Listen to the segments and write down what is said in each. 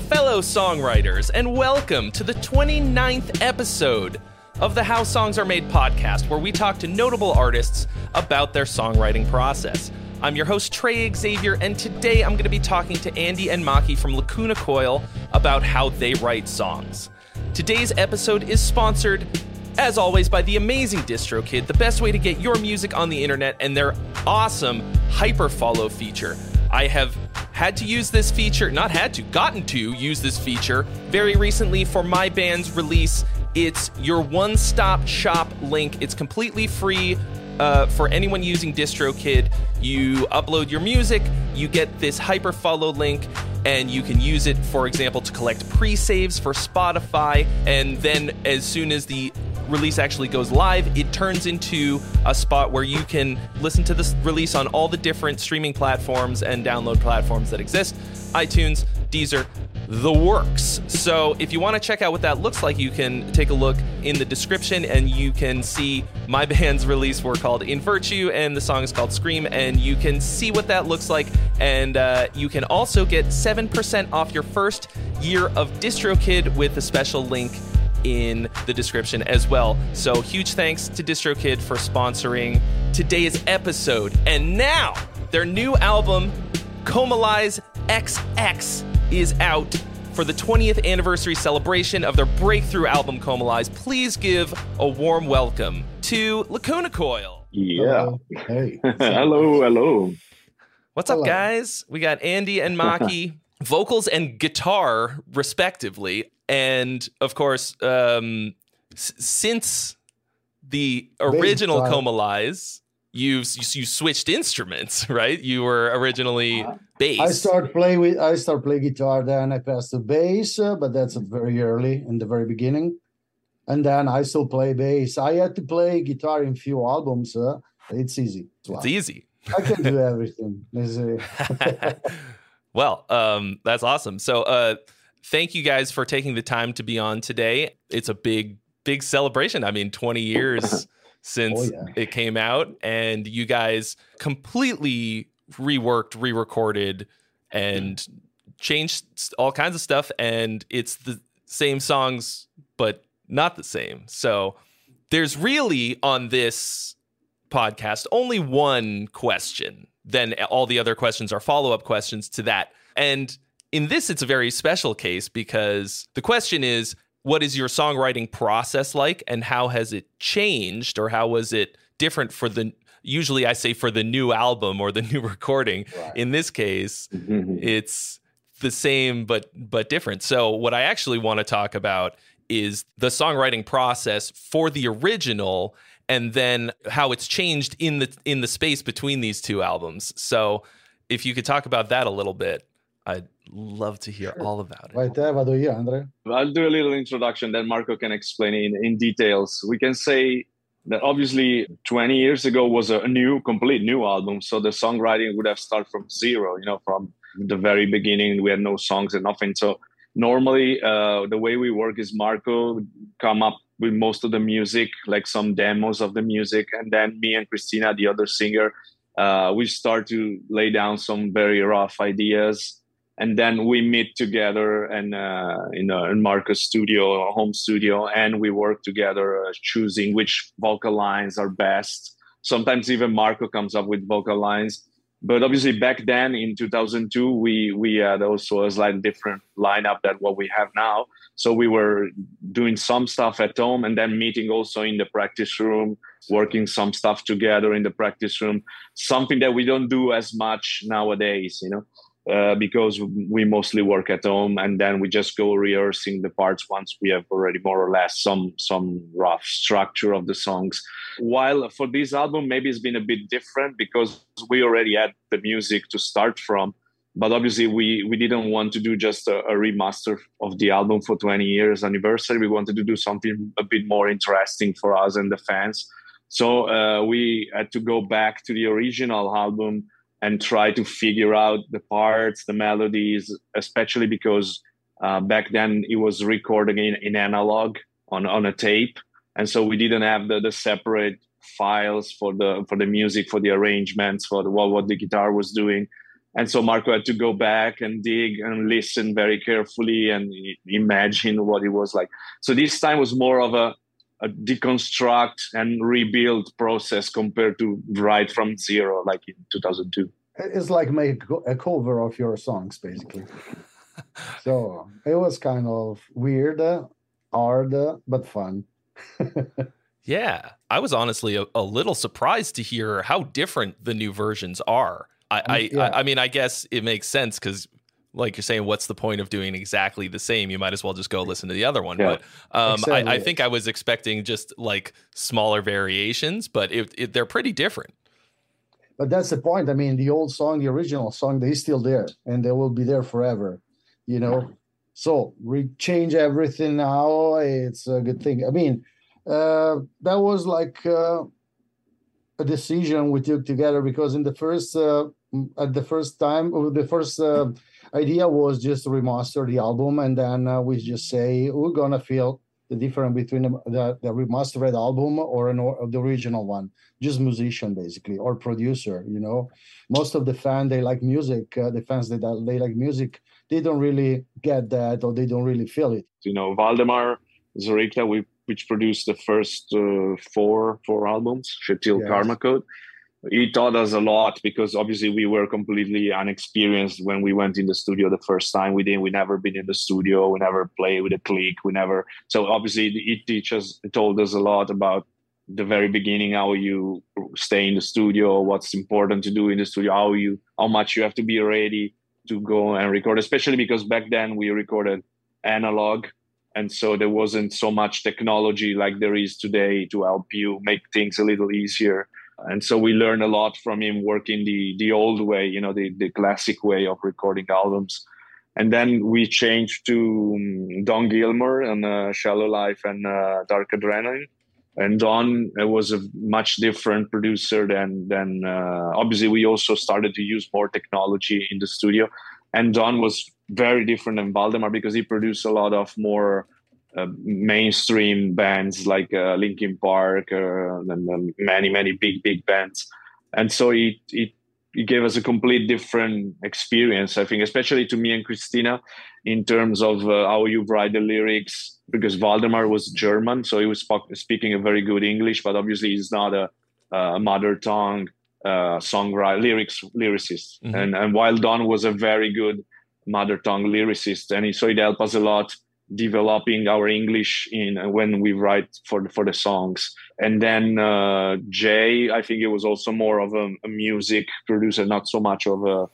fellow songwriters, and welcome to the 29th episode of the How Songs Are Made podcast, where we talk to notable artists about their songwriting process. I'm your host, Trey Xavier, and today I'm going to be talking to Andy and Maki from Lacuna Coil about how they write songs. Today's episode is sponsored, as always, by the amazing DistroKid, the best way to get your music on the internet, and their awesome Hyperfollow feature. I have had to use this feature, not had to, gotten to use this feature very recently for my band's release. It's your one stop shop link. It's completely free uh, for anyone using DistroKid. You upload your music, you get this Hyperfollow link, and you can use it, for example, to collect pre saves for Spotify. And then as soon as the release actually goes live, it turns into a spot where you can listen to this release on all the different streaming platforms and download platforms that exist iTunes, Deezer, the works. So if you want to check out what that looks like, you can take a look in the description and you can see my band's release were called In Virtue and the song is called Scream and you can see what that looks like and uh, you can also get 7% off your first year of DistroKid with a special link in the description as well. So huge thanks to DistroKid for sponsoring today's episode. And now their new album, Comalies XX, is out for the 20th anniversary celebration of their breakthrough album Comalies. Please give a warm welcome to Lacuna Coil. Yeah. Hey. hello, hello. What's up, guys? We got Andy and Maki, vocals and guitar, respectively. And of course, um, s- since the original guitar. Comalies, you've you, you switched instruments, right? You were originally bass. I start play with I start play guitar, then I pass to bass, uh, but that's very early in the very beginning. And then I still play bass. I had to play guitar in few albums. Uh, it's easy. It's easy. I can do everything. Uh, well, um, that's awesome. So, uh, thank you guys for taking the time to be on today. It's a big, big celebration. I mean, 20 years oh, since Oh, yeah. it came out, and you guys completely reworked, re recorded, and changed all kinds of stuff. And it's the same songs, but not the same. So, there's really on this podcast only one question. Then all the other questions are follow up questions to that. And in this, it's a very special case because the question is what is your songwriting process like and how has it changed or how was it different for the usually I say for the new album or the new recording. Right. In this case, mm-hmm. it's the same but but different. So what I actually want to talk about is the songwriting process for the original and then how it's changed in the in the space between these two albums. So if you could talk about that a little bit, I'd love to hear Sure. all about it. vai te, vado io, Andre. I'll do a little introduction, then Marco can explain in, in details. We can say that obviously 20 years ago was a new, complete new album. So the songwriting would have started from zero, you know, from the very beginning. We had no songs and nothing. So normally uh, the way we work is Marco come up with most of the music, like some demos of the music. And then me and Cristina, the other singer, uh, we start to lay down some very rough ideas and then we meet together and uh, in, uh, in Marco's studio, home studio, and we work together, uh, choosing which vocal lines are best. Sometimes even Marco comes up with vocal lines. But obviously, back then in 2002, we we had also a slightly different lineup than what we have now. So we were doing some stuff at home and then meeting also in the practice room, working some stuff together in the practice room. Something that we don't do as much nowadays, you know uh, because we mostly work at home and then we just go rehearsing the parts once we have already more or less some some rough structure of the songs. While for this album maybe it's been a bit different because we already had the music to start from but obviously we we didn't want to do just a, a remaster of the album for 20 years anniversary. We wanted to do something a bit more interesting for us and the fans. So uh, we had to go back to the original album and try to figure out the parts, the melodies, especially because uh, back then it was recording in, in analog on, on a tape. And so we didn't have the, the separate files for the for the music, for the arrangements, for the, what, what the guitar was doing. and so Marco had to go back and dig and listen very carefully and imagine what it was like. So this time was more of a, a deconstruct and rebuild process compared to write from zero, like in 2002. It's like make a cover of your songs, basically. so it was kind of weird, hard, but fun. yeah, I was honestly a, a little surprised to hear how different the new versions are I I, yeah. I, I mean I guess it makes sense because like you're saying, what's the point of doing exactly the same? You might as well just go listen to the other one. Yeah, but um, exactly. I, I, think I was expecting just like smaller variations, but it, it, they're pretty different. But that's the point. I mean, the old song, the original song, they're still there, and they will be there forever. You know, so we change everything now. It's a good thing. I mean, uh, that was like uh, a decision we took together because in the first uh, at the first time the first uh, idea was just to remaster the album and then uh, we just say we're gonna feel the difference between the, the, the remastered album or an or the original one. Just musician basically or producer you know? Most of the fan they like music uh, the fans that they like music they don't really get that or they don't really feel it. You know Waldemar Sorychta, we, which produced the first uh, four four albums, Shetil yes. Karmacode he taught us a lot because obviously we were completely unexperienced when we went in the studio the first time. We didn't we never been in the studio we never played with a click we never so obviously he teaches told us a lot about the very beginning how you stay in the studio what's important to do in the studio how you how much you have to be ready to go and record especially because back then we recorded analog. And so there wasn't so much technology like there is today to help you make things a little easier and so we learned a lot from him working the the old way you know the, the classic way of recording albums. And then we changed to um, don gilmore and uh, shallow life and uh, dark adrenaline. And don uh, was a much different producer than than uh, obviously we also started to use more technology in the studio. And don was very different than Waldemar because he produced a lot of more uh, mainstream bands like uh, Linkin Park uh, and um, many many big big bands, and so it it it gave us a complete different experience. I think, especially to me and Cristina, in terms of uh, how you write the lyrics, because Waldemar was German, so he was speaking a very good English, but obviously he's not a, a mother tongue uh, songwriter, lyrics lyricist, mm-hmm. and and while Don was a very good mother tongue lyricist, and he, so it helped us a lot developing our English in uh, when we write for the, for the songs. And then uh, Jay, I think it was also more of a, a, music producer, not so much of a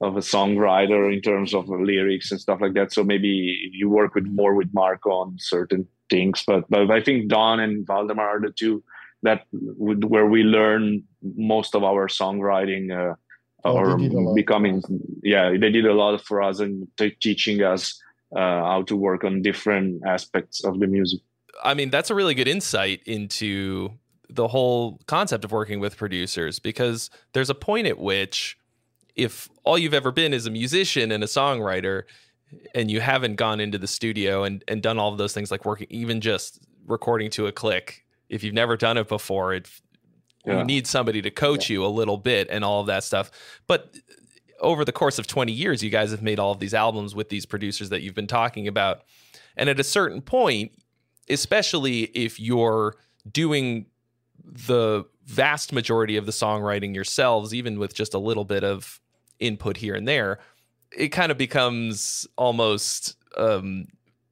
of a songwriter in terms of lyrics and stuff like that. So maybe you work with more with Marco on certain things. But but I think Don and Waldemar are the two that would, where we learn most of our songwriting. Uh, oh, or becoming yeah they did a lot for us and t- teaching us Uh, how to work on different aspects of the music. I mean, that's a really good insight into the whole concept of working with producers because there's a point at which if all you've ever been is a musician and a songwriter and you haven't gone into the studio and, and done all of those things like working even just recording to a click if you've never done it before it yeah. you need somebody to coach yeah. you a little bit and all of that stuff but over the course of 20 years, you guys have made all of these albums with these producers that you've been talking about. And at a certain point, especially if you're doing the vast majority of the songwriting yourselves, even with just a little bit of input here and there, it kind of becomes almost um,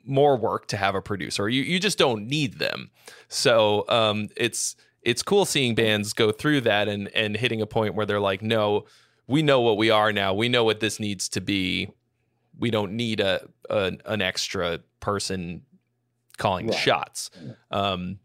more work to have a producer. You you just don't need them. So um, it's it's cool seeing bands go through that and and hitting a point where they're like, no, we know what we are now. We know what this needs to be. We don't need a, a an extra person calling the shots. Um,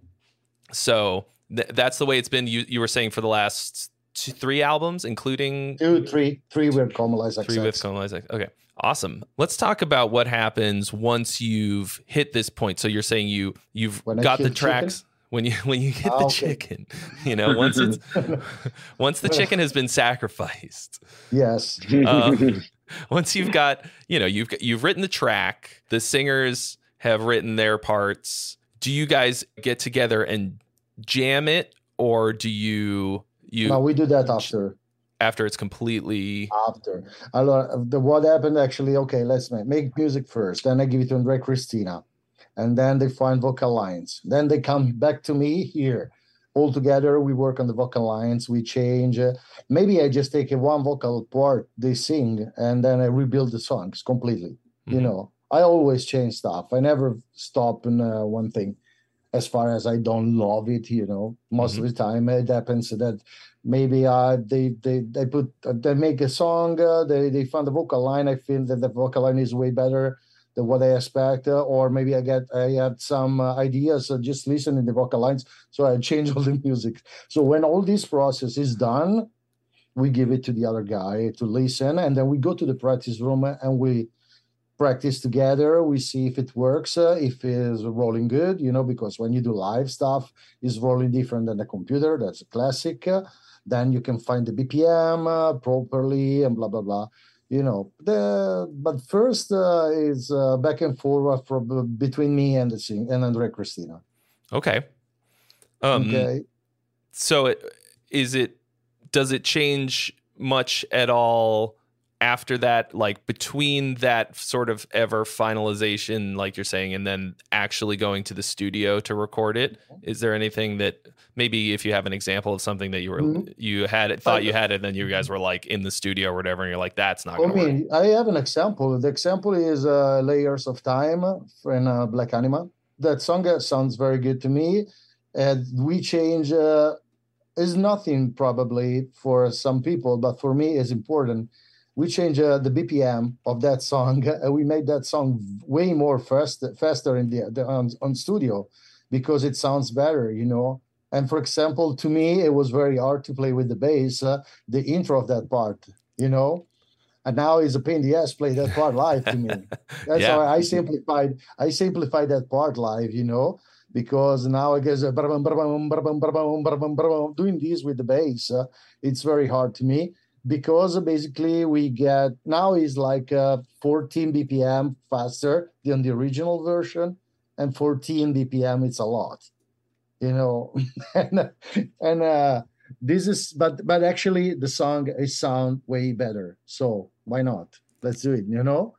so th- that's the way it's been. You you were saying for the last two, three albums, including two, three, three with Comalies Three with Comalies Okay, awesome. Let's talk about what happens once you've hit this point. So you're saying you you've when got the tracks. When you when you get oh, the okay. chicken you know once it's once the chicken has been sacrificed yes um, once you've got you know you've you've written the track the singers have written their parts do you guys get together and jam it or do you you no we do that after after it's completely after. Allora, the, what happened actually? Okay, let's make, make music first. Then I give it to Andre Cristina, and then they find vocal lines. Then they come back to me here. All together, we work on the vocal lines. We change. Uh, maybe I just take a one vocal part they sing, and then I rebuild the songs completely. Mm-hmm. You know, I always change stuff. I never stop in uh, one thing. As far as I don't love it, you know, most mm-hmm. of the time it happens that maybe uh, they they they put uh, they make a song uh, they they find the vocal line i feel that the vocal line is way better than what i expect uh, or maybe i get i had some uh, ideas uh, just listening the vocal lines so i change all the music. So when all this process is done we give it to the other guy to listen and then we go to the practice room and we practice together. We see if it works uh, if it's rolling good you know because when you do live stuff it's rolling different than the computer. That's a classic. Uh, then you can find the BPM uh, properly and blah blah blah. You know, the but first uh, is uh, back and forth from uh, between me and the sing and Andre Cristina. Okay. Um, okay. So, it, is it? Does it change much at all? After that like between that sort of ever finalization like you're saying and then actually going to the studio to record it is there anything that maybe if you have an example of something that you were mm-hmm. you had it thought you had it and then you guys were like in the studio or whatever and you're like that's not I mean work. I have an example. The example is uh, layers of time in uh, Black Anima. That song sounds very good to me and we change uh, is nothing probably for some people but for me is important we changed uh, the BPM of that song. Uh, we made that song way more fast, faster in the, the on, on studio because it sounds better, you know. And for example, to me, it was very hard to play with the bass, uh, the intro of that part, you know. And now it's a pain in the ass play that part live to me. That's yeah. why I simplified. I simplified that part live, you know, because now I guess uh, doing this with the bass, uh, it's very hard to me because basically we get now is like uh, 14 bpm faster than the original version and 14 bpm it's a lot you know and, and uh, this is but but actually the song is sound way better so why not let's do it you know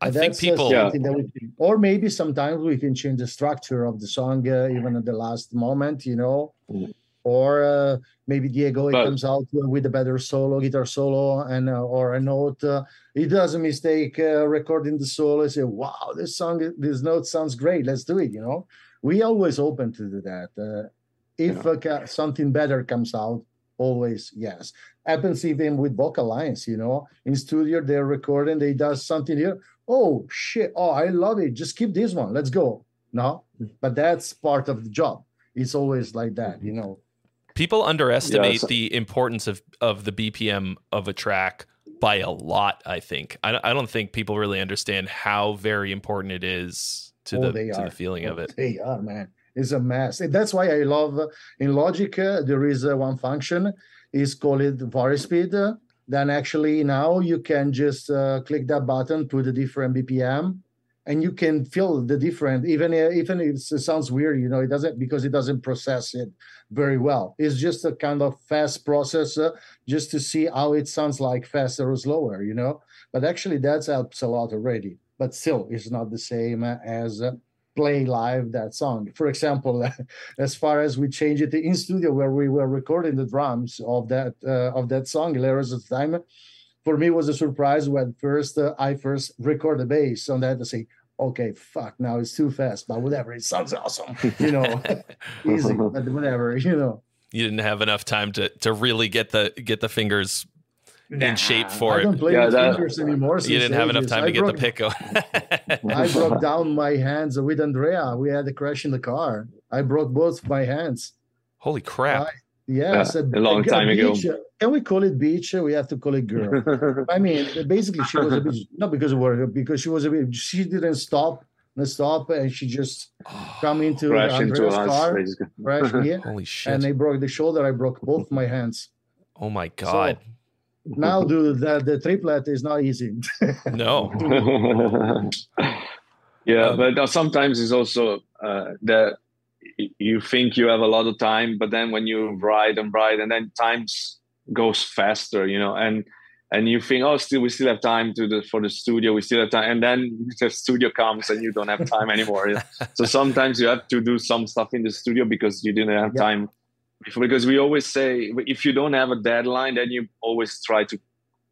I think people, yeah. can, or maybe sometimes we can change the structure of the song uh, even at the last moment, you know. Mm or uh, maybe Diego but, comes out with a better solo, guitar solo, and uh, or a note. Uh, he does a mistake uh, recording the solo. Say, "Wow, this song, this note sounds great. Let's do it." You know, we always open to do that. Uh, if yeah. something better comes out, always yes. Happens even with vocal lines. You know, in studio they're recording, they does something here. Oh shit! Oh, I love it. Just keep this one. Let's go. No, mm. but that's part of the job. It's always like that. You know People underestimate yeah, the importance of of the BPM of a track by a lot. I think I, I don't think people really understand how very important it is to oh, the to the feeling oh, of it. They are, man. It's a mess. That's why I love in Logic. Uh, there is uh, one function is called it Varispeed. then actually now you can just uh, click that button, put a different BPM, and you can feel the difference. Even even if it sounds weird you know it doesn't because it doesn't process it very well. It's just a kind of fast process uh, just to see how it sounds like faster or slower you know? But actually that helps a lot already. But still it's not the same as uh, play live that song. For example as far as we change it in studio where we were recording the drums of that uh, of that song of time for me was a surprise when first uh, I first record the bass on that to say, okay, fuck, now it's too fast, but whatever, it sounds awesome, you know, easy, but whatever, you know. You didn't have enough time to to really get the get the fingers nah, in shape for I don't play yeah, that, fingers anymore. You didn't have enough time I to broke, get the pick. On. I broke down my hands with Andrea. We had a crash in the car. I broke both my hands. Holy crap! Yes, yeah, a, a, long a, time beach, ago. Can we call it beach? We have to call it girl. I mean, basically, she was a bitch, not because of work, because she was a bitch. She didn't stop, and stop, and she just oh, come into Andrea's into car, crash here, Holy shit! And I broke the shoulder. I broke both my hands. Oh my god! So, now, dude, the the triplet is not easy. no. yeah, um, but sometimes it's also uh, you think you have a lot of time, but then when you ride and ride, and then times goes faster you know and and you think oh still we still have time to the for the studio we still have time and then the studio comes and you don't have time anymore so sometimes you have to do some stuff in the studio because you didn't have time because we always say if you don't have a deadline then you always try to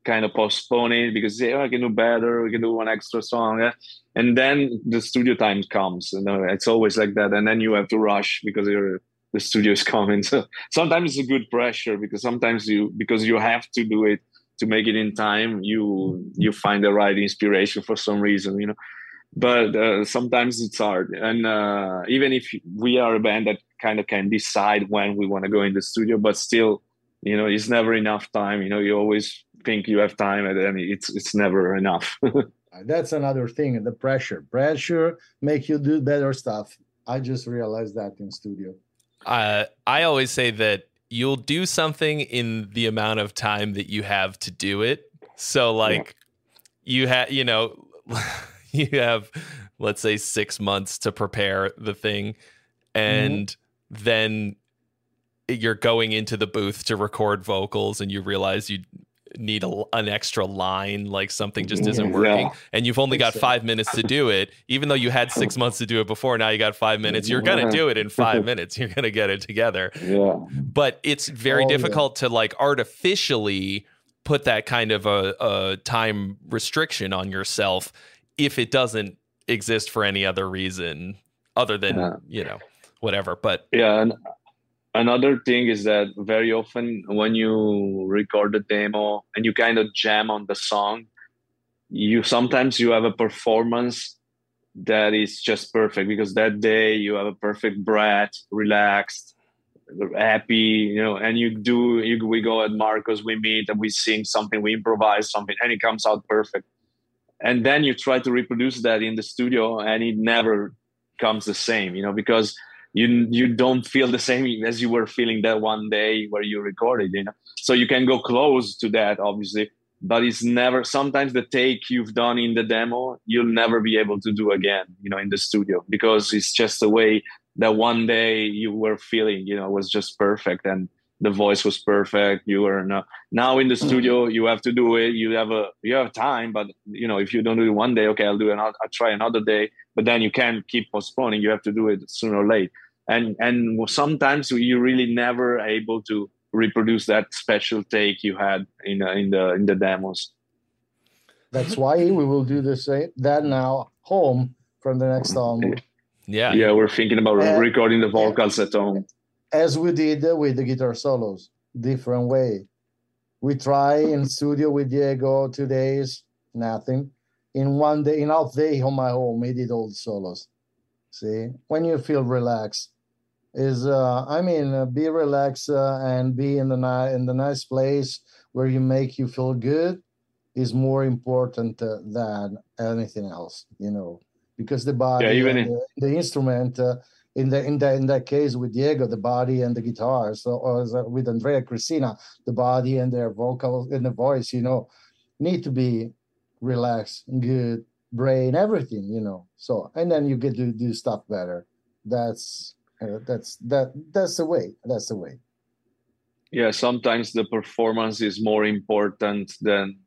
kind of postpone it because oh, I can do better, we can do one extra song. Yeah? And then the studio time comes. You know, it's always like that. And then you have to rush because the studio is coming. So sometimes it's a good pressure because sometimes you because you have to do it to make it in time, you you find the right inspiration for some reason, you know. But uh, sometimes it's hard, and uh, even if we are a band that kind of can decide when we want to go in the studio, but still, you know, it's never enough time. You know, you always think you have time and then it's it's never enough. That's another thing the pressure. Pressure make you do better stuff. I just realized that in studio. Uh, i always say that you'll do something in the amount of time that you have to do it. So like yeah. you have you know you have let's say six months to prepare the thing and mm-hmm. then you're going into the booth to record vocals and you realize you need a, an extra line, like something just isn't working, yeah. and you've only got five minutes to do it, even though you had six months to do it before, now you got five minutes. You're gonna do it in five minutes. You're gonna get it together. Yeah. But it's very oh, difficult yeah. to like artificially put that kind of a, a time restriction on yourself if it doesn't exist for any other reason other than yeah. you know whatever. But yeah, and another thing is that very often when you record a demo and you kind of jam on the song you sometimes you have a performance that is just perfect because that day you have a perfect breath relaxed happy you know and you do you, we go at marcos we meet and we sing something we improvise something and it comes out perfect. And then you try to reproduce that in the studio and it never comes the same you know because you you don't feel the same as you were feeling that one day where you recorded you know? So you can go close to that obviously but it's never sometimes the take you've done in the demo you'll never be able to do again you know in the studio because it's just the way that one day you were feeling you know was just perfect and the voice was perfect you were no, now in the mm-hmm. studio you have to do it you have a you have time but you know if you don't do it one day okay i'll do it i'll, I'll try another day but then you can't keep postponing you have to do it sooner or late. And and sometimes you really never able to reproduce that special take you had in the, in the in the demos. That's why we will do the same that now home from the next album. Yeah. Yeah we're thinking about uh, recording the vocals at home as we did with the guitar solos different way. We try in studio with diego two days nothing. In one day in half day on my home we did all the solos. See when you feel relaxed is uh, i mean uh, be relaxed uh, and be in the ni- in the nice place where you make you feel good is more important uh, than anything else you know because the body yeah, even the, the, instrument uh, in the in that in that case with Diego, the body and the guitar. So or with Andrea Cristina, the body and their vocal and the voice, you know, need to be relaxed, good, brain, everything, you know. So and then you get to do stuff better. That's uh, that's that that's the way. That's the way. Yeah, sometimes the performance is more important than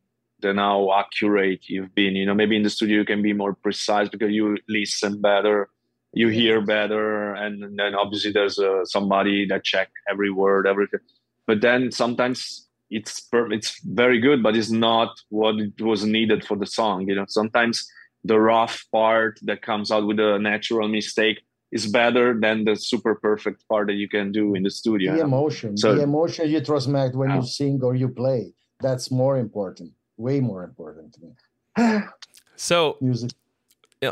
than how accurate you've been. You know, maybe in the studio you can be more precise because you listen better you hear better and then obviously there's uh, somebody that check every word everything. But then sometimes it's per- it's very good but it's not what it was needed for the song you know? Sometimes the rough part that comes out with a natural mistake is better than the super perfect part that you can do in the studio the emotion so, the emotion you transmit when you sing or you play that's more important way more important to me. So music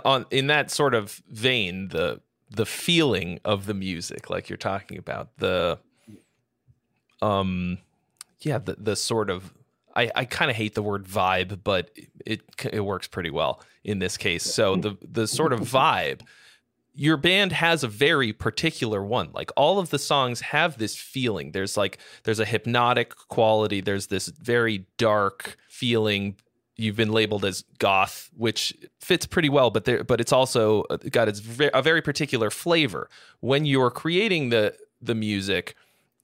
on in that sort of vein, the the feeling of the music, like you're talking about, the um, yeah, the the sort of I, I kind of hate the word vibe, but it it works pretty well in this case. So the the sort of vibe, your band has a very particular one. Like all of the songs have this feeling. There's like there's a hypnotic quality. There's this very dark feeling, you've been labeled as goth, which fits pretty well, but there, but it's also got its a very particular flavor. When you're creating the the music,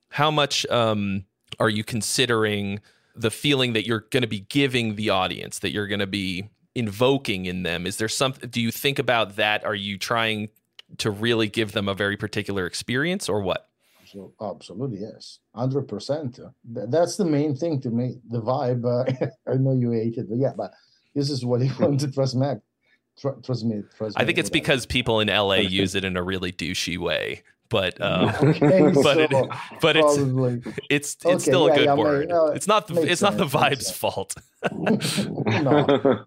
how much um, are you considering the feeling that you're going to be giving the audience, that you're going to be invoking in them? Is there some? do you think about that? Are you trying to really give them a very particular experience or what? So absolutely, yes, hundred percent. That's the main thing to me. The vibe. Uh, I know you hate it, but yeah, but this is what you want to transmit. Tr- transmit, transmit. I think it's because people in LA use it in a really douchey way but um, okay, but so it, but it's it's it's okay, still a good yeah, word. Uh, it's not the it's sense, not the vibe's fault. no,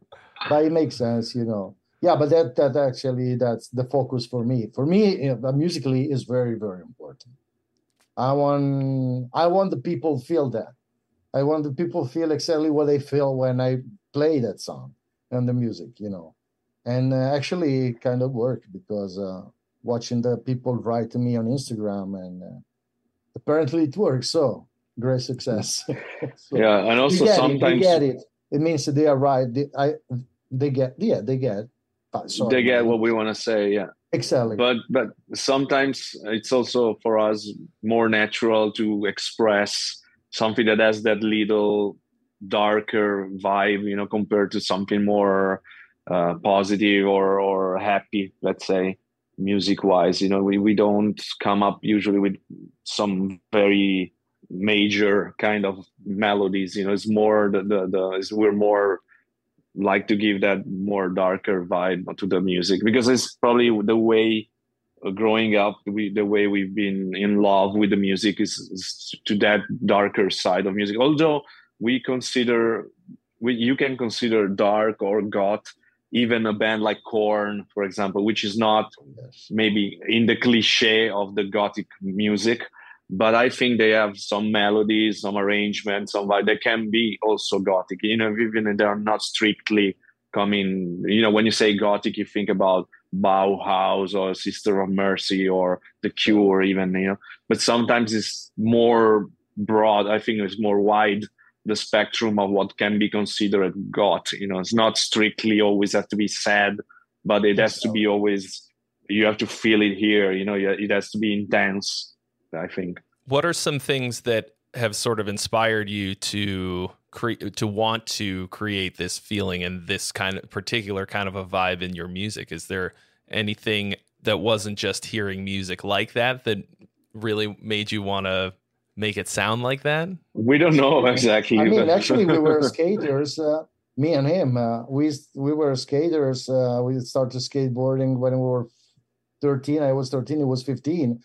but it makes sense, you know. Yeah, but that that actually that's the focus for me. For me, you know, musically is very very important. I want I want the people feel that. I want the people feel exactly what they feel when I play that song and the music, you know. And uh, actually, kind of work because. Uh, watching the people write to me on Instagram, and uh, apparently it works. So great success. so yeah, and also sometimes it, get it. It means that they are right. They, I, they get yeah, they get. Sorry, they get what we want to say. Yeah. Exactly. But but sometimes it's also for us more natural to express something that has that little darker vibe, you know, compared to something more uh, positive or or happy, let's say music wise you know we, we don't come up usually with some very major kind of melodies you know it's more the the, the we're more like to give that more darker vibe to the music because it's probably the way uh, growing up we the way we've been in love with the music is, is to that darker side of music. Although we consider we, you can consider dark or goth even a band like Korn, for example, which is not maybe in the cliche of the gothic music, but I think they have some melodies, some arrangements, some vibe. They can be also gothic, you know, even if they're not strictly coming. You know, when you say gothic, you think about Bauhaus or Sister of Mercy or The Cure, even you know. But sometimes it's more broad. I think it's more wide the spectrum of what can be considered goth. You know, it's not strictly always have to be sad, but it has to be always. You have to feel it here. You know, it has to be intense. I think. What are some things that have sort of inspired you to create to want to create this feeling and this kind of particular kind of a vibe in your music? Is there anything that wasn't just hearing music like that that really made you want to make it sound like that? We don't know exactly. I mean, actually, we were skaters. Uh, me and him. Uh, we we were skaters. Uh, we started skateboarding when we were thirteen. I was thirteen. He was fifteen.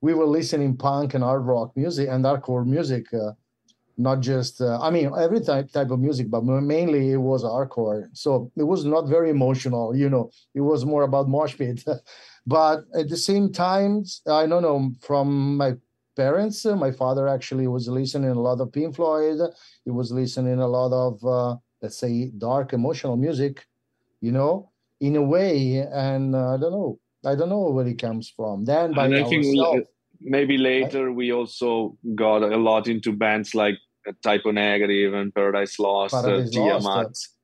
We were listening punk and hard rock music and hardcore music. Uh, not just uh, I mean every type type of music, but mainly it was hardcore. So it was not very emotional. You know, it was more about mosh pit. but at the same time, I don't know from my parents. Uh, my father actually was listening a lot of Pink Floyd. He was listening a lot of, uh, let's say, dark emotional music, you know, in a way. And uh, I don't know. I don't know where it comes from. Then by and I think maybe later we also got a lot into bands like Type O Negative and Paradise Lost, Paradise uh, Tiamat. Lost.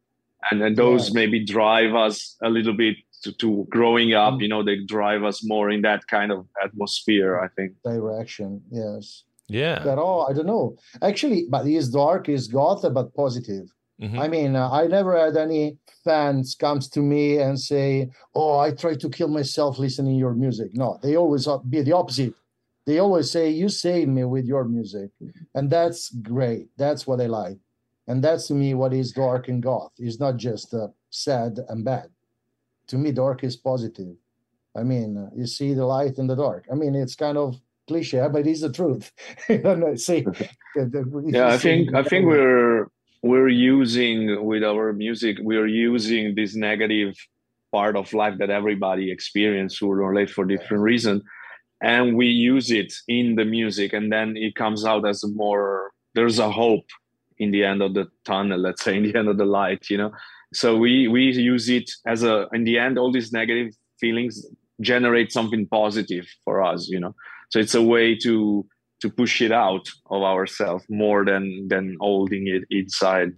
And, and those yes. maybe drive us a little bit to, to growing up, mm. you know, they drive us more in that kind of atmosphere, I think. Direction, yes. Yeah. But oh, I don't know. Actually, but he's dark, he's goth, but positive. Mm-hmm. I mean, uh, I never had any fans comes to me and say, "Oh, I try to kill myself listening your music." No, they always be the opposite. They always say, "You save me with your music," and that's great. That's what I like, and that's to me what is dark and goth. It's not just uh, sad and bad to me, dark is positive. I mean, uh, you see the light in the dark. I mean, it's kind of cliche, but it's the truth. see, yeah, I think I think we're we're using with our music, we're using this negative part of life that everybody experiences or later for different reasons, and we use it in the music, and then it comes out as more. There's a hope in the end of the tunnel. Let's say in the end of the light, you know so we we use it as a in the end all these negative feelings generate something positive for us you know so it's a way to to push it out of ourselves more than than holding it inside.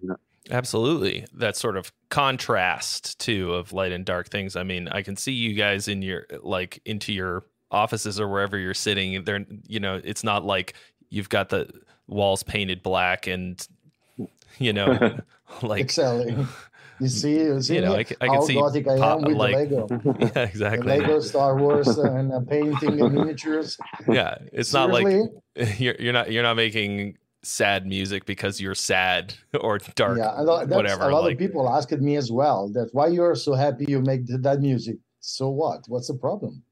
Absolutely. That sort of contrast too of light and dark things. I mean i can see you guys in your like into your offices or wherever you're sitting there you know it's not like you've got the walls painted black and you know like excelling. You see, you see you know? I, c- I can how see gothic I pop- am with like Lego. yeah, The exactly. Lego Star Wars and uh, painting and miniatures. Yeah, it's not like you're you're not you're not making sad music because you're sad or dark Yeah, a lot, that's, whatever. a lot like, of people asked me as well that why you're so happy you make that music. So what? What's the problem?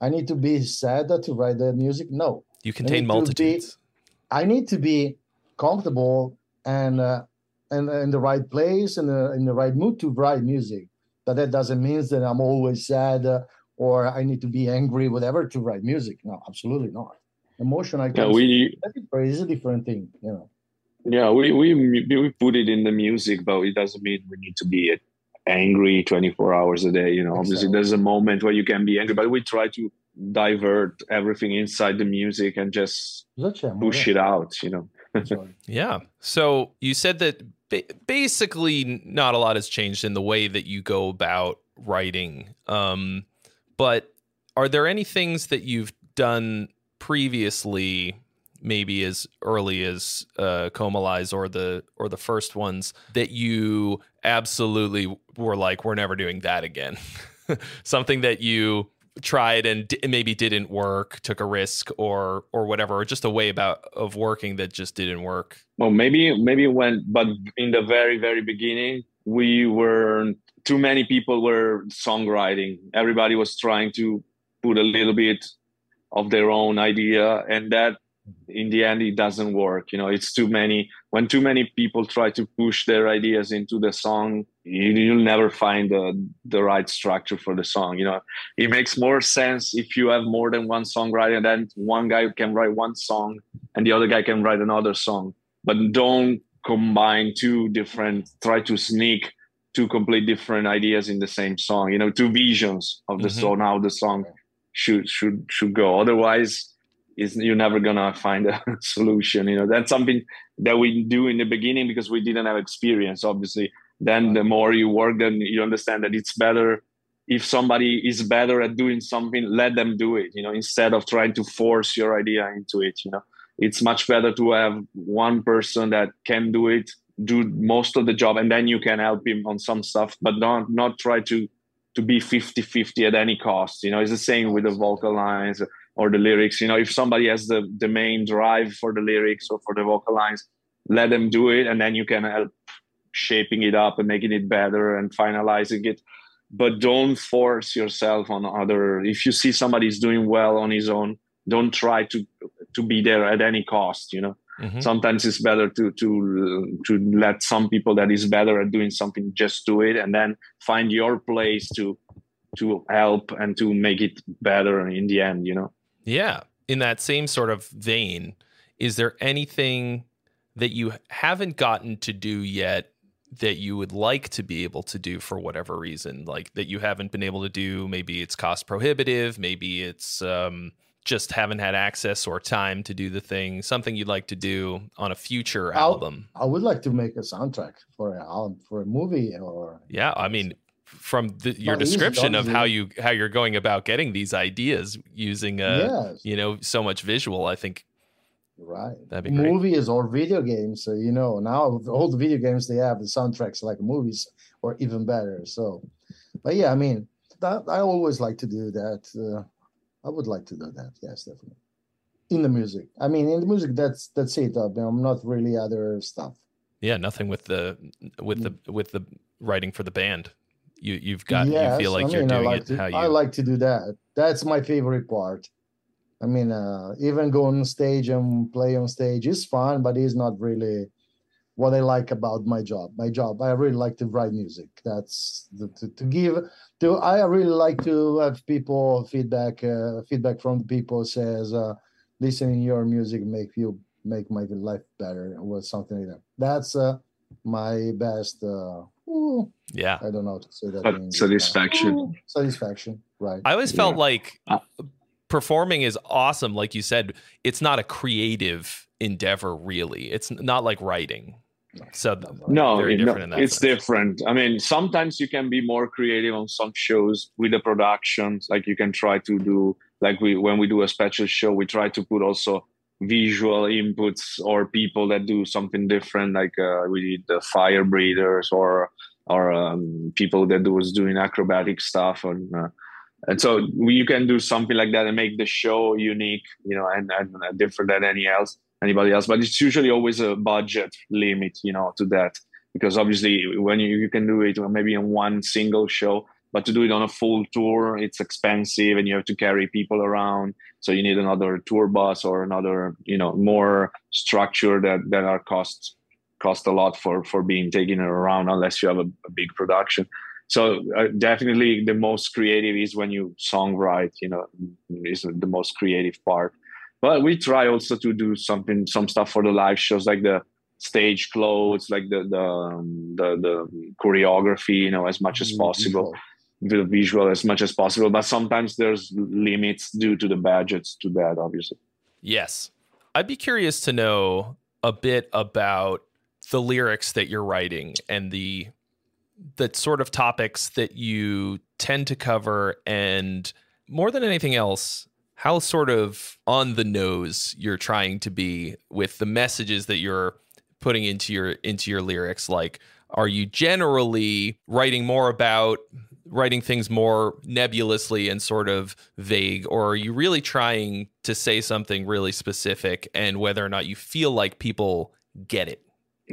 I need to be sad to write that music? No, you contain need to be- multitudes. I need to be comfortable and uh, and in the right place and uh, in the right mood to write music. But that doesn't mean that I'm always sad uh, or I need to be angry, whatever, to write music. No, absolutely not. Emotion, I Yeah, we it's a different thing, you know. yeah we, we we put it in the music, but it doesn't mean we need to be angry 24 hours a day. You know, obviously Exactly. there's a moment where you can be angry, but we try to divert everything inside the music and just Such push it out. You know. Yeah. So you said that ba- basically not a lot has changed in the way that you go about writing. Um, but are there any things that you've done previously, maybe as early as uh, Comalies or the or the first ones, that you absolutely were like, we're never doing that again? Something that you tried and d- maybe didn't work, took a risk or or whatever, or just a way about of working that just didn't work. Well, maybe maybe when, but in the very very beginning, we were too many people were songwriting. Everybody was trying to put a little bit of their own idea, and that in the end it doesn't work. You know, it's too many. When too many people try to push their ideas into the song, you, you'll never find the the right structure for the song. You know, it makes more sense if you have more than one songwriter, and then one guy can write one song and the other guy can write another song but don't combine two different try to sneak two complete different ideas in the same song you know two visions of the Mhm. song how the song should should should go otherwise is you're never gonna find a solution you know? That's something that we do in the beginning because we didn't have experience obviously. Then the more you work then you understand that it's better if somebody is better at doing something let them do it you know instead of trying to force your idea into it you know? It's much better to have one person that can do it do most of the job and then you can help him on some stuff but don't not try to to be 50-50 at any cost you know? It's the same with the vocal lines or the lyrics you know if somebody has the the main drive for the lyrics or for the vocal lines let them do it and then you can help shaping it up and making it better and finalizing it. But don't force yourself on other if you see somebody's doing well on his own don't try to to be there at any cost you know. Mhm. sometimes it's better to to to let some people that is better at doing something just do it and then find your place to to help and to make it better in the end you know Yeah. In that same sort of vein, is there anything that you haven't gotten to do yet that you would like to be able to do for whatever reason? Like that you haven't been able to do? Maybe it's cost prohibitive, maybe it's um, just haven't had access or time to do the thing, something you'd like to do on a future I'll- album. I would like to make a soundtrack for a album, for a movie or Yeah, I mean, from the, your description of how you how you're going about getting these ideas using uh, yes, you know so much visual, I think right. that'd be great. Movies or video games, so you know now all the video games they have the soundtracks like movies or even better. So, but yeah, I mean, that, I always like to do that. Uh, I would like to do that. Yes, definitely. In the music, I mean, in the music, that's that's it. uh, I'm not really other stuff. Yeah, nothing with the with the with the writing for the band. You you've got Yes, you feel like I you're mean, I doing like it to, how you I like to do that. That's my favorite part. I mean, uh, even going on stage and play on stage is fun, but it's not really what I like about my job. My job, I really like to write music. That's the, to, to give to. I really like to have people feedback. Uh, feedback from the people says, uh, listening your music make you make my life better or something like that. That's uh, my best. Uh, ooh, yeah. I don't know how to say that. But in English. satisfaction. Satisfaction, right? I always felt like Uh, performing is awesome like you said. It's not a creative endeavor really. It's not like writing. So th- no, very it- no, different in that it's sense. different i mean sometimes you can be more creative on some shows with the productions like you can try to do like we when we do a special show we try to put also visual inputs or people that do something different like uh, we did the fire breathers or or um, people that was doing acrobatic stuff and uh, and so you can do something like that and make the show unique you know and, and uh, different than any else anybody else. But it's usually always a budget limit you know to that. Because obviously when you, you can do it maybe in one single show but to do it on a full tour it's expensive and you have to carry people around. So you need another tour bus or another you know more structure that that are costs cost a lot for for being taken around unless you have a, a big production. So uh, definitely the most creative is when you songwrite you know is the most creative part. But we try also to do something some stuff for the live shows like the stage clothes like the the um, the, the choreography you know as much as mm, possible the visual as much as possible but sometimes there's limits due to the budgets to that obviously. Yes. I'd be curious to know a bit about the lyrics that you're writing and the the sort of topics that you tend to cover and more than anything else how sort of on the nose you're trying to be with the messages that you're putting into your into your lyrics. Like are you generally writing more about writing things more nebulously and sort of vague or are you really trying to say something really specific and whether or not you feel like people get it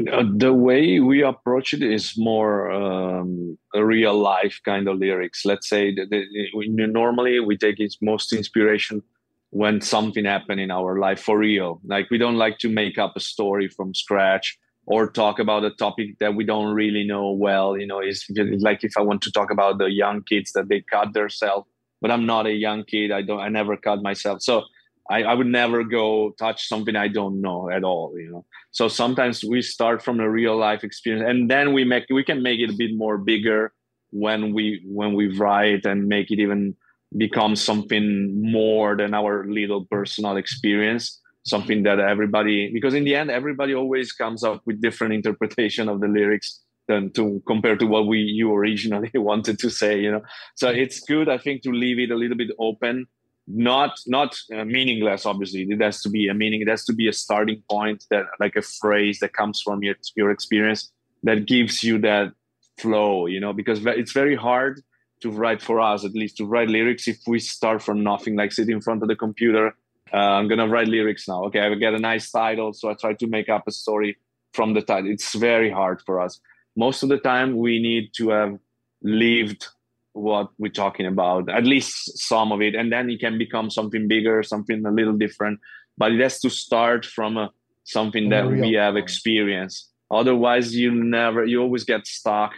uh, the way we approach it is more um, a real life kind of lyrics. Let's say that we, normally we take its most inspiration when something happened in our life for real. Like we don't like to make up a story from scratch or talk about a topic that we don't really know well. You know, it's like if I want to talk about the young kids that they cut themselves, but I'm not a young kid. I don't. I never cut myself. So I, I would never go touch something I don't know at all. You know so sometimes we start from a real life experience and then we make we can make it a bit more bigger when we when we write and make it even become something more than our little personal experience something that everybody because in the end everybody always comes up with different interpretation of the lyrics than to compare to what we you originally wanted to say you know? So it's good i think to leave it a little bit open. Not not uh, meaningless obviously. It has to be a meaning it has to be a starting point that like a phrase that comes from your your experience that gives you that flow you know? Because it's very hard to write for us at least to write lyrics if we start from nothing like sit in front of the computer uh, i'm gonna write lyrics now okay i get a nice title so i try to make up a story from the title it's very hard for us most of the time we need to have lived what we're talking about, at least some of it, and then it can become something bigger, something a little different. But it has to start from a, something that we have experienced. Otherwise, you never, you always get stuck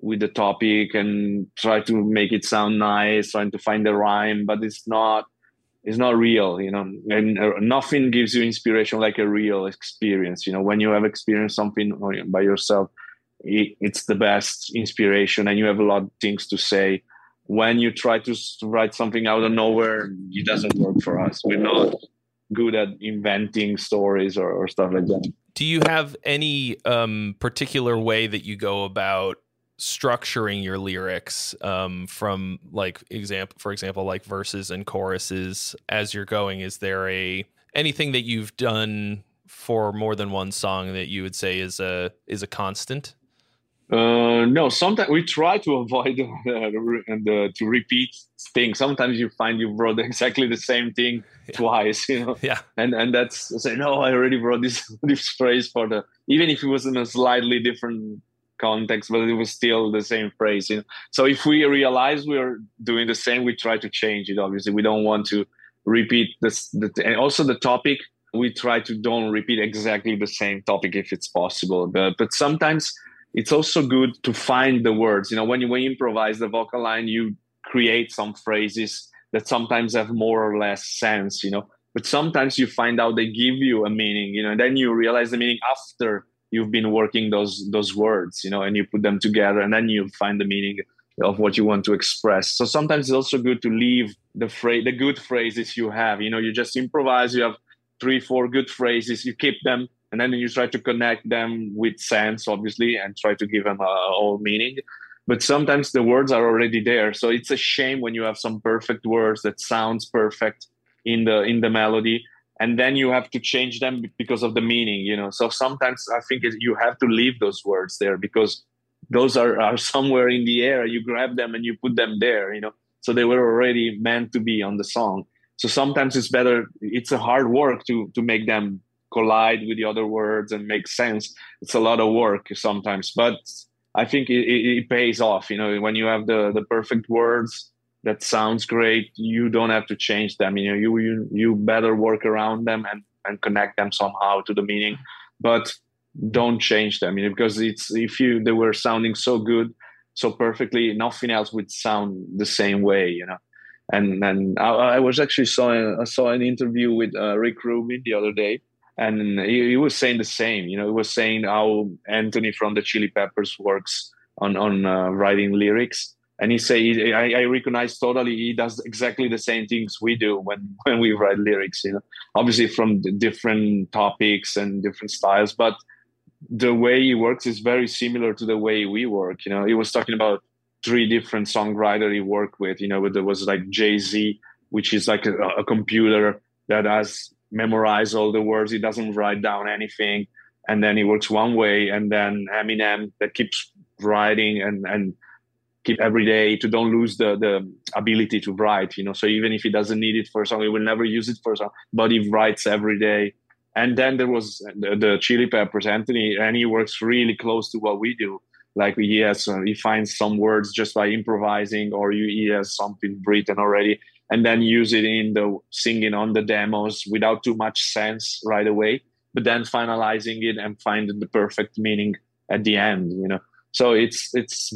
with the topic and try to make it sound nice, trying to find the rhyme, but it's not, it's not real, you know. And uh, nothing gives you inspiration like a real experience. You know, when you have experienced something by yourself, it's the best inspiration and you have a lot of things to say when you try to write something out of nowhere it doesn't work for us we're not good at inventing stories or, or stuff like that do you have any um, particular way that you go about structuring your lyrics um, from like example for example like verses and choruses as you're going is there a anything that you've done for more than one song that you would say is a is a constant uh, no, sometimes we try to avoid the, to repeat things. Sometimes you find you wrote exactly the same thing yeah. twice, you know. Yeah. And and that's say no, I already wrote this this phrase for the even if it was in a slightly different context, but it was still the same phrase. So if we realize we are doing the same, we try to change it. Obviously, we don't want to repeat this. The, and also the topic, we try to don't repeat exactly the same topic if it's possible. But but sometimes it's also good to find the words. You know, when you when you improvise the vocal line, you create some phrases that sometimes have more or less sense. You know, but sometimes you find out they give you a meaning. You know, and then you realize the meaning after you've been working those those words. You know, and you put them together, and then you find the meaning of what you want to express. So sometimes it's also good to leave the phrase, the good phrases you have. You know, you just improvise. You have three, four good phrases. You keep them and then you try to connect them with sense obviously and try to give them uh, a whole meaning but sometimes the words are already there so it's a shame when you have some perfect words that sounds perfect in the in the melody and then you have to change them because of the meaning you know? So sometimes i think you have to leave those words there because those are, are somewhere in the air. You grab them and you put them there you know? So they were already meant to be on the song. So sometimes it's better it's a hard work to to make them collide with the other words and make sense. It's a lot of work sometimes but i think it, it, it pays off you know? When you have the the perfect words that sounds great. You don't have to change them. You know you you, you better work around them and and connect them somehow to the meaning. But don't change them you know because it's if you they were sounding so good so perfectly nothing else would sound the same way you know. And and i, I was actually saw I saw an interview with uh, rick rubin the other day and he, he, was saying the same you know. He was saying how anthony from the chili peppers works on on uh, writing lyrics and he say I, I, recognize totally he does exactly the same things we do when when we write lyrics you know. Obviously from different topics and different styles but the way he works is very similar to the way we work you know. He was talking about three different songwriter he worked with you know there was like jay-z which is like a, a computer that has memorized all the words. He doesn't write down anything. And then he works one way and then eminem that keeps writing and and keep every day to don't lose the the ability to write you know? So even if he doesn't need it for a song he will never use it for a song but he writes every day. And then there was the, the chili peppers anthony and he works really close to what we do. Like he has uh, he finds some words just by improvising or he has something written already and then use it in the singing on the demos without too much sense right away but then finalizing it and finding the perfect meaning at the end you know so it's it's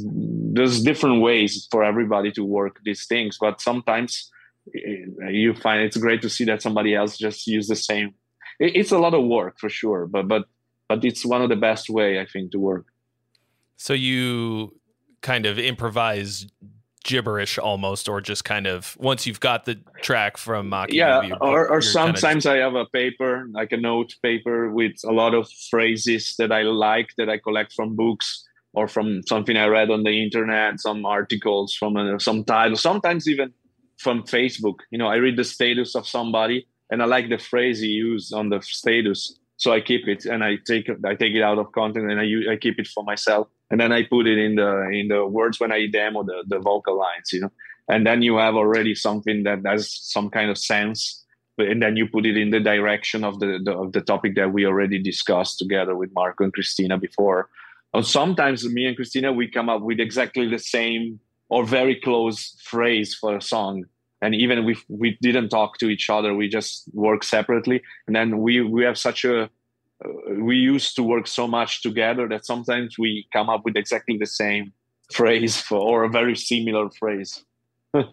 there's different ways for everybody to work these things but sometimes eh, you find it's great to see that somebody else just use the same. It's a lot of work for sure but but but it's one of the best way i think to work. So you kind of improvise gibberish almost or just kind of once you've got the track from Maki, yeah or, or sometimes kind of i have a paper like a note paper with a lot of phrases that i like that i collect from books or from something I read on the internet, some articles from uh, some title, sometimes even from Facebook. You know, I read the status of somebody and I like the phrase he used on the status, so I keep it and I take I take it out of content and I use, I keep it for myself, and then I put it in the in the words when I demo the the vocal lines. You know, and then you have already something that has some kind of sense. And then you put it in the direction of the, the of the topic that we already discussed together with Marco and Cristina before or sometimes me and Cristina we come up with exactly the same or very close phrase for a song. And even if we didn't talk to each other, we just work separately. And then we we have such a uh, we used to work so much together that sometimes we come up with exactly the same phrase for or a very similar phrase. At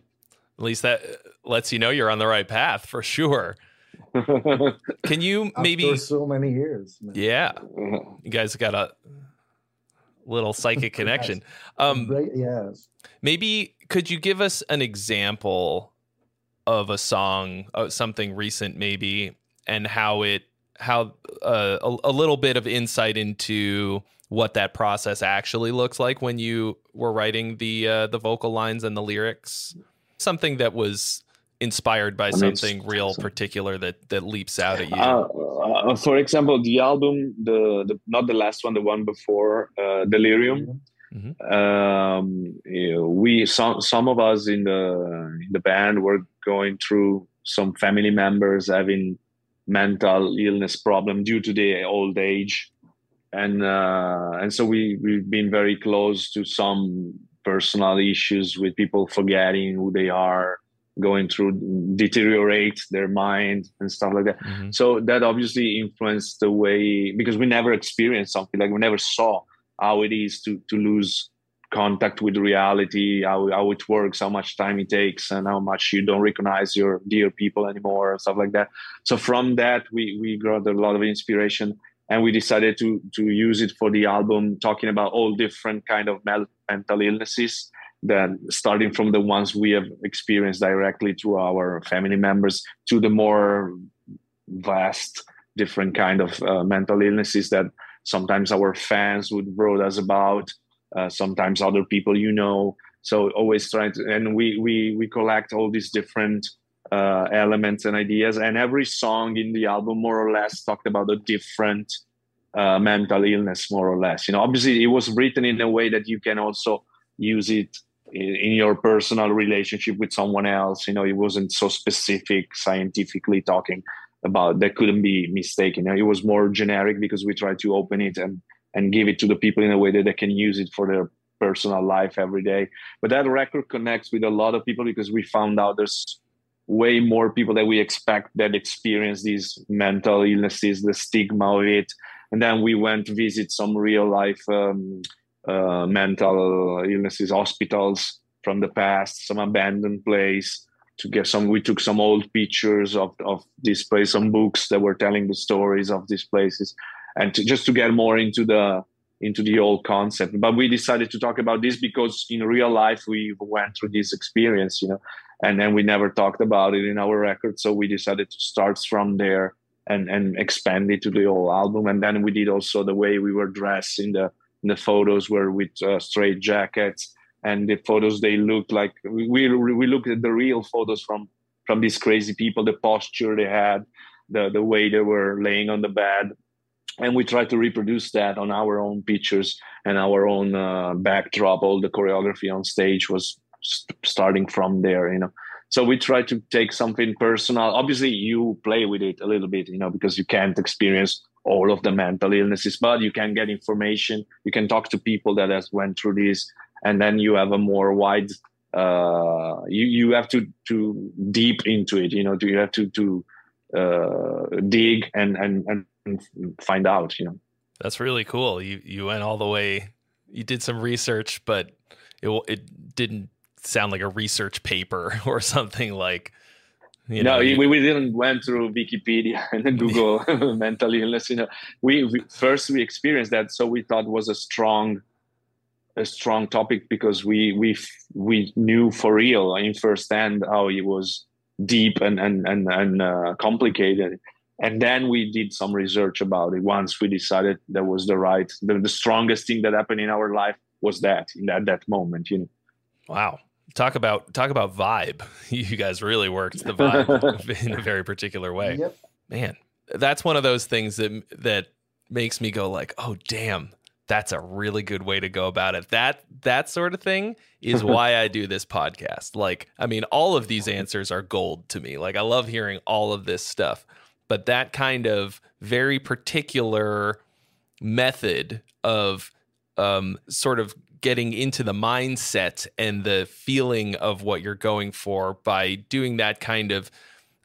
least that lets you know you're on the right path for sure. Can you maybe After so many years? Man. Yeah, you guys got a little psychic connection. Um, yes. Maybe could you give us an example of a song, uh, something recent, maybe, and how it, how uh, a, a little bit of insight into what that process actually looks like when you were writing the uh, the vocal lines and the lyrics. Something that was inspired by I mean, something real particular that that leaps out at you. Uh, uh, for example, the album, the, the not the last one, the one before, uh, Delirium. Mm-hmm. Um, you know, we some some of us in the in the band were going through some family members having mental illness problem due to the old age, and uh, and so we we've been very close to some personal issues with people forgetting who they are going through deteriorate their mind and stuff like that. Mm-hmm. so that obviously influenced the way because we never experienced something like we never saw how it is to to lose contact with reality how, how it works how much time it takes and how much you don't recognize your dear people anymore and stuff like that. So from that we we got a lot of inspiration and we decided to to use it for the album talking about all different kind of mental illnesses that starting from the ones we have experienced directly to our family members to the more vast different kind of uh, mental illnesses that sometimes our fans would wrote us about uh, sometimes other people you know so always trying to and we we we collect all these different uh, elements and ideas. And every song in the album, more or less, talked about a different uh, mental illness, more or less. You know, obviously, it was written in a way that you can also use it in, your personal relationship with someone else. You know, it wasn't so specific, scientifically talking about that couldn't be mistaken. It was more generic because we tried to open it and and give it to the people in a way that they can use it for their personal life every day. But that record connects with a lot of people because we found out there's way more people that we expect that experience these mental illnesses, the stigma of it. And then we went to visit some real life um, uh, mental illnesses hospitals from the past, some abandoned place to get some. We took some old pictures of of this place, some books that were telling the stories of these places, and to, just to get more into the into the old concept. But we decided to talk about this because in real life we went through this experience, you know, and then we never talked about it in our record. So we decided to start from there and and expand it to the whole album. And then we did also the way we were dressed in the the photos were with uh, straight jackets and the photos they looked like we we looked at the real photos from from these crazy people the posture they had the the way they were laying on the bed. And we tried to reproduce that on our own pictures and our own uh, backdrop. All the choreography on stage was st- starting from there you know. So we try to take something personal. Obviously you play with it a little bit you know because you can't experience all of the mental illnesses but you can get information. You can talk to people that has went through this and then you have a more wide uh, you you have to to deep into it you know do you have to to uh, dig and, and and find out you know. That's really cool. You you went all the way you did some research but it it didn't sound like a research paper or something like you no, you, we, we didn't went through Wikipedia and Google mental illness. You know, we, we, first we experienced that, so we thought was a strong, a strong topic because we we we knew for real in firsthand how it was deep and and and, and uh, complicated. And then we did some research about it. Once we decided that was the right, the, the strongest thing that happened in our life was that in that that moment. You know. Wow talk about talk about vibe. You guys really worked the vibe in a very particular way. Yep. Man, that's one of those things that that makes me go like, "Oh, damn, that's a really good way to go about it." That that sort of thing is why I do this podcast. Like, I mean, all of these answers are gold to me. Like, I love hearing all of this stuff, but that kind of very particular method of um, sort of getting into the mindset and the feeling of what you're going for by doing that kind of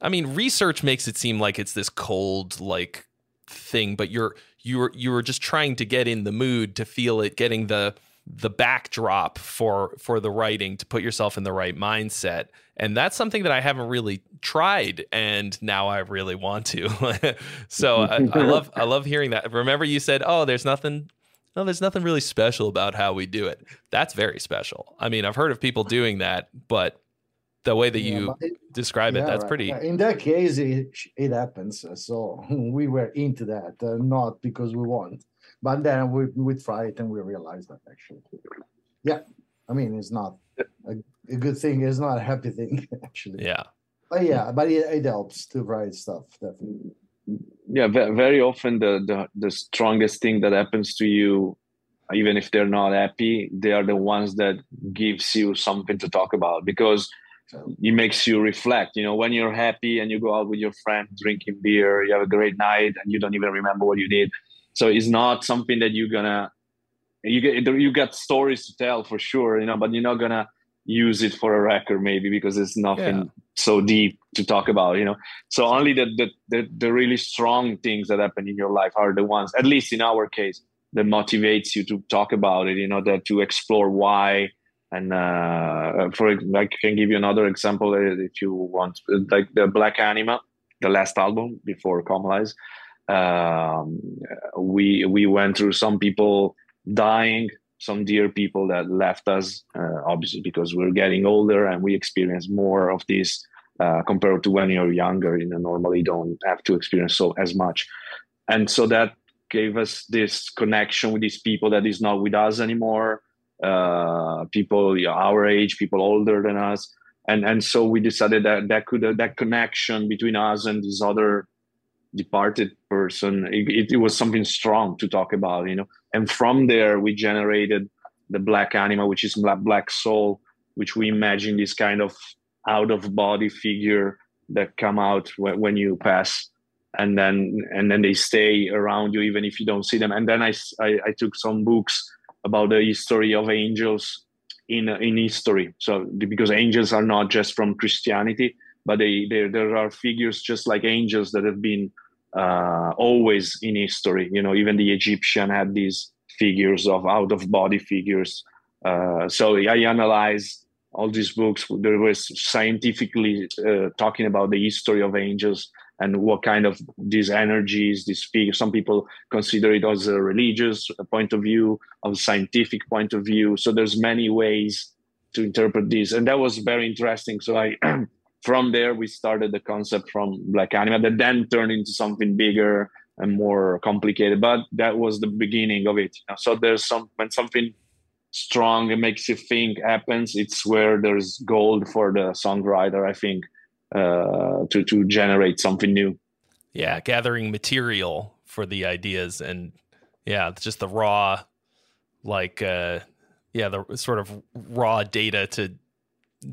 I mean research makes it seem like it's this cold like thing but you're you're you're just trying to get in the mood to feel it getting the the backdrop for for the writing to put yourself in the right mindset. And that's something that I haven't really tried and now I really want to. So I, I love I love hearing that. Remember you said oh there's nothing no, there's nothing really special about how we do it. That's very special. I mean, I've heard of people doing that, but the way that yeah, you it, describe yeah, it, that's right. pretty. In that case, it, it happens. So we were into that, uh, not because we want, but then we we try it and we realize that actually, yeah. I mean, it's not a, a good thing. It's not a happy thing actually. Yeah. But yeah, but it, it helps to write stuff definitely yeah very often the, the the strongest thing that happens to you even if they're not happy they are the ones that gives you something to talk about because it makes you reflect. You know when you're happy and you go out with your friend drinking beer you have a great night and you don't even remember what you did. So it's not something that you're gonna you get you got stories to tell for sure you know but you're not gonna use it for a record maybe because it's nothing yeah. so deep to talk about you know? So only the, the, the the really strong things that happen in your life are the ones at least in our case that motivates you to talk about it you know that to explore why. And uh, for I can give you another example uh, if you want like the black anima the last album before Comalies um, we we went through some people dying some dear people that left us, uh, obviously because we're getting older and we experience more of this uh, compared to when you're younger. You know, normally don't have to experience so as much, and so that gave us this connection with these people that is not with us anymore. Uh, people our age, people older than us, and and so we decided that that could that connection between us and these other departed person. It, it, was something strong to talk about you know? And from there we generated the black anima which is black, black soul which we imagine this kind of out of body figure that come out when, when you pass. And then and then they stay around you even if you don't see them. And then i i, I took some books about the history of angels in in history. So because angels are not just from Christianity, but they, they there are figures just like angels that have been uh, always in history. You know, even the Egyptian had these figures of out of body figures. Uh, so I analyzed all these books. There was scientifically uh, talking about the history of angels and what kind of these energies, these figures. Some people consider it as a religious point of view, a scientific point of view. So there's many ways to interpret this, and that was very interesting. So I, from there, we started the concept from Black Anima that then turned into something bigger and more complicated. But that was the beginning of it. So there's some when something strong and makes you think happens, it's where there's gold for the songwriter. I think uh, to to generate something new. Yeah, gathering material for the ideas and yeah, just the raw, like uh, yeah, the sort of raw data to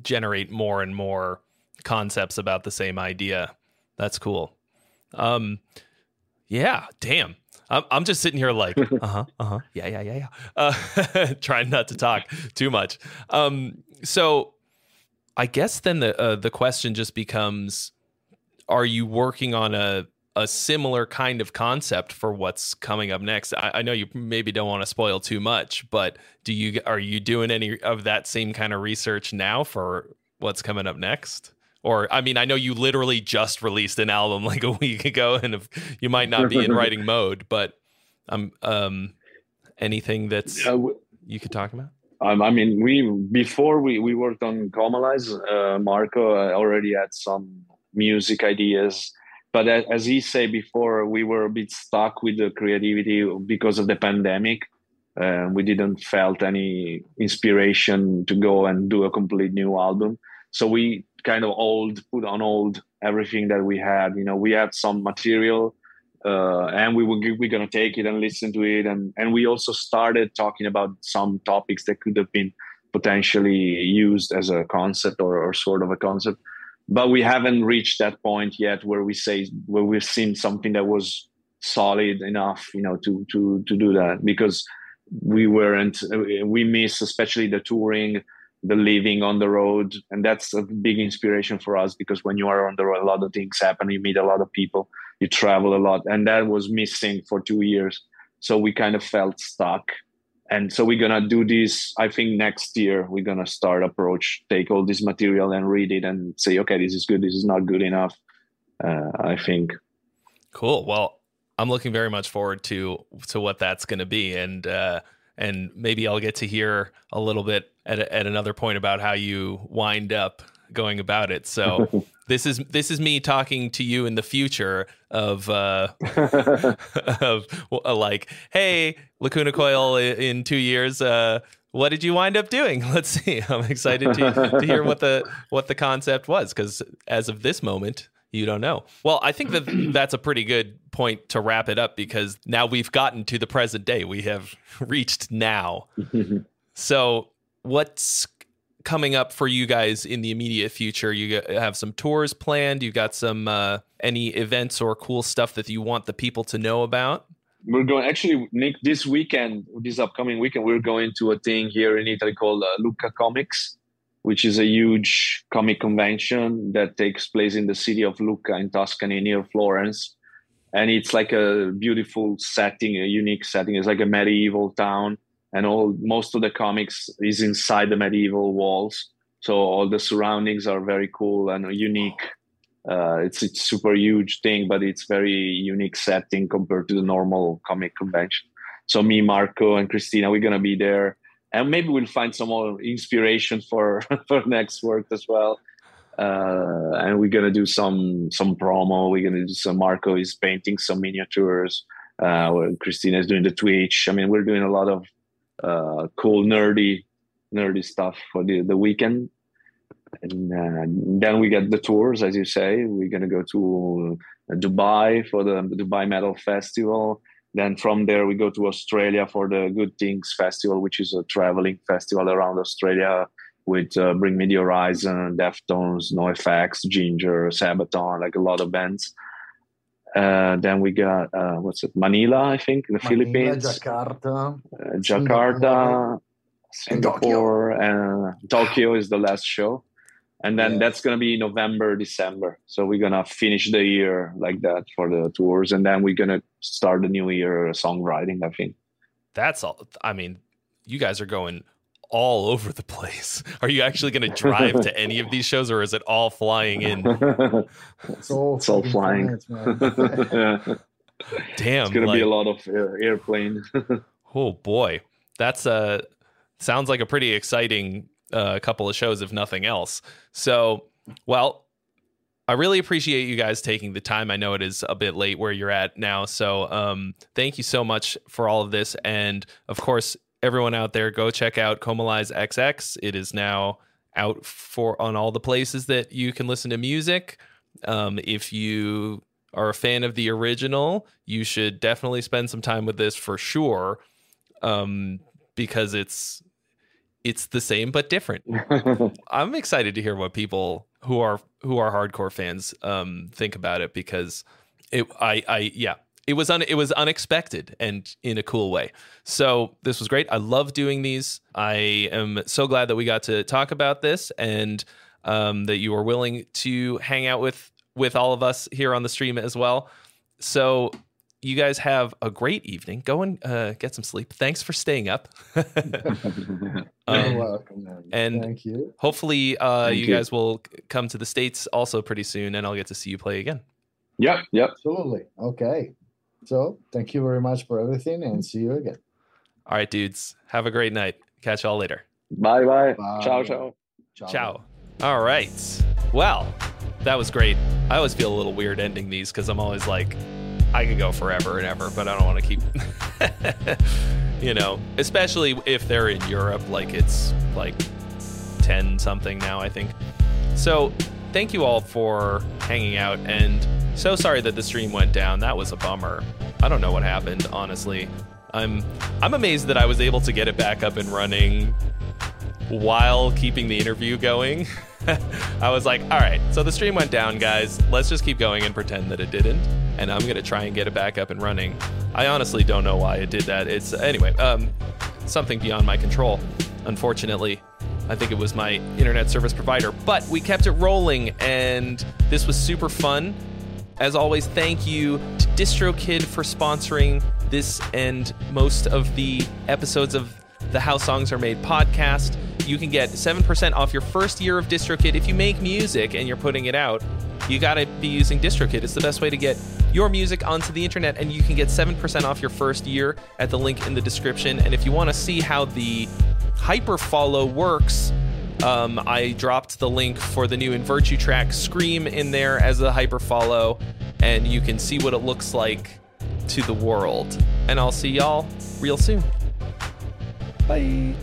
generate more and more concepts about the same idea. That's cool. Um, yeah, damn. I'm, I'm just sitting here like, uh huh, uh huh, yeah, yeah, yeah, yeah. Uh, trying not to talk too much. Um, so I guess then the uh, the question just becomes: Are you working on a a similar kind of concept for what's coming up next? I, I know you maybe don't want to spoil too much, but do you are you doing any of that same kind of research now for what's coming up next? Or I mean, I know you literally just released an album like a week ago, and if, you might not be in writing mode, but um, um, anything that's you could talk about. Um, I mean, we before we, we worked on Comalies, uh, Marco uh, already had some music ideas, but as he said before, we were a bit stuck with the creativity because of the pandemic. Uh, we didn't felt any inspiration to go and do a complete new album, so we kind of old put on old everything that we had. You know, we had some material uh, and we were we're gonna take it and listen to it, and and we also started talking about some topics that could have been potentially used as a concept or, or sort of a concept, but we haven't reached that point yet where we say where we've seen something that was solid enough, you know, to to to do that. Because we weren't we miss especially the touring the living on the road. And that's a big inspiration for us because when you are on the road a lot of things happen. You meet a lot of people. You travel a lot. And that was missing for two years. So we kind of felt stuck. And so we're gonna do this i think next year we're gonna start approach take all this material and read it and say okay this is good. This is not good enough. Uh, i think. Cool. Well i'm looking very much forward to to what that's gonna be. And uh and maybe I'll get to hear a little bit at, at another point about how you wind up going about it. So this is this is me talking to you in the future of uh, of uh, like, hey, Lacuna Coil in two years. Uh, what did you wind up doing? Let's see. I'm excited to, to hear what the what the concept was because as of this moment, you don't know. Well, I think that that's a pretty good point to wrap it up because now we've gotten to the present day. We have reached now. so, what's coming up for you guys in the immediate future? You have some tours planned. You got some uh, any events or cool stuff that you want the people to know about? We're going actually, Nick. This weekend, this upcoming weekend, we're going to a thing here in Italy called uh, Lucca Comics which is a huge comic convention that takes place in the city of Lucca in Tuscany near Florence. And it's like a beautiful setting, a unique setting. It's like a medieval town, and all most of the comics is inside the medieval walls. So all the surroundings are very cool and unique. Uh, it's a super huge thing, but it's very unique setting compared to the normal comic convention. So me, Marco, and Cristina, we're gonna be there and maybe we'll find some more inspiration for for next work as well. Uh, and we're gonna do some some promo. We're gonna do some. Marco is painting some miniatures. Uh, Cristina is doing the Twitch. I mean, we're doing a lot of uh, cool nerdy nerdy stuff for the the weekend. and uh, then we get the tours, as you say. We're gonna go to Dubai for the Dubai Metal Festival. Then from there we go to Australia for the Good Things Festival, which is a traveling festival around Australia with uh, Bring Me the Horizon, Deftones, NoFX, Ginger, Sabaton, like a lot of bands. Uh, then we got uh, what's it, Manila, I think, in the Manila, Philippines, Jakarta. uh, Jakarta, And Tokyo. Singapore, and Tokyo is the last show. And then Yeah. that's gonna be November, December. So we're gonna finish the year like that for the tours, and then we're gonna start the new year songwriting. I think. That's all. I mean, you guys are going all over the place. Are you actually going to drive to any of these shows, or is it all flying in? It's all, It's all fucking flying. France, yeah. Damn, It's gonna be a lot of uh, airplane. oh boy, that's uh sounds like a pretty exciting uh, couple of shows, if nothing else. So, well, I really appreciate you guys taking the time. I know it is a bit late where you're at now, so um, thank you so much for all of this. And of course, everyone out there, go check out Comalies XX. It is now out for on all the places that you can listen to music. Um, if you are a fan of the original, you should definitely spend some time with this for sure, um, because it's it's the same but different. I'm excited to hear what people who are who are hardcore fans um, think about it because it I I yeah it was un, it was unexpected and in a cool way. So this was great. I love doing these. I am so glad that we got to talk about this and um, that you were willing to hang out with with all of us here on the stream as well. So you guys have a great evening. Go and uh, get some sleep. Thanks for staying up. You're Um, welcome, man. and- Thank you. Hopefully, uh, Thank you, you. guys will come to the states also pretty soon, and I'll get to see you play again. yep, yep. Absolutely. Okay. So thank you very much for everything and see you again. All right, dudes. Have a great night. Catch y'all later. Bye, bye. Bye. Ciao, ciao. Ciao. All right. Well, that was great. I always feel a little weird ending these because I'm always like, I could go forever and ever, but I don't want to keep, you know, especially if they're in Europe, like it's like 10 something now, I think. So thank you all for hanging out and so sorry that the stream went down. That was a bummer. I don't know what happened, honestly. I'm I'm amazed that I was able to get it back up and running while keeping the interview going. I was like, all right, so the stream went down, guys. Let's just keep going and pretend that it didn't. And I'm going to try and get it back up and running. I honestly don't know why it did that. It's, anyway, um, something beyond my control, unfortunately. I think it was my internet service provider, but we kept it rolling and this was super fun. As always, thank you to DistroKid for sponsoring this and most of the episodes of the How Songs Are Made podcast. You can get 7% off your first year of DistroKid if you make music and you're putting it out. You got to be using DistroKid. It's the best way to get your music onto the internet, and you can get 7% off your first year at the link in the description. And if you want to see how the hyperfollow works, um, I dropped the link for the new In Virtue track Scream in there as a Hyperfollow, and you can see what it looks like to the world. And I'll see y'all real soon. Bye.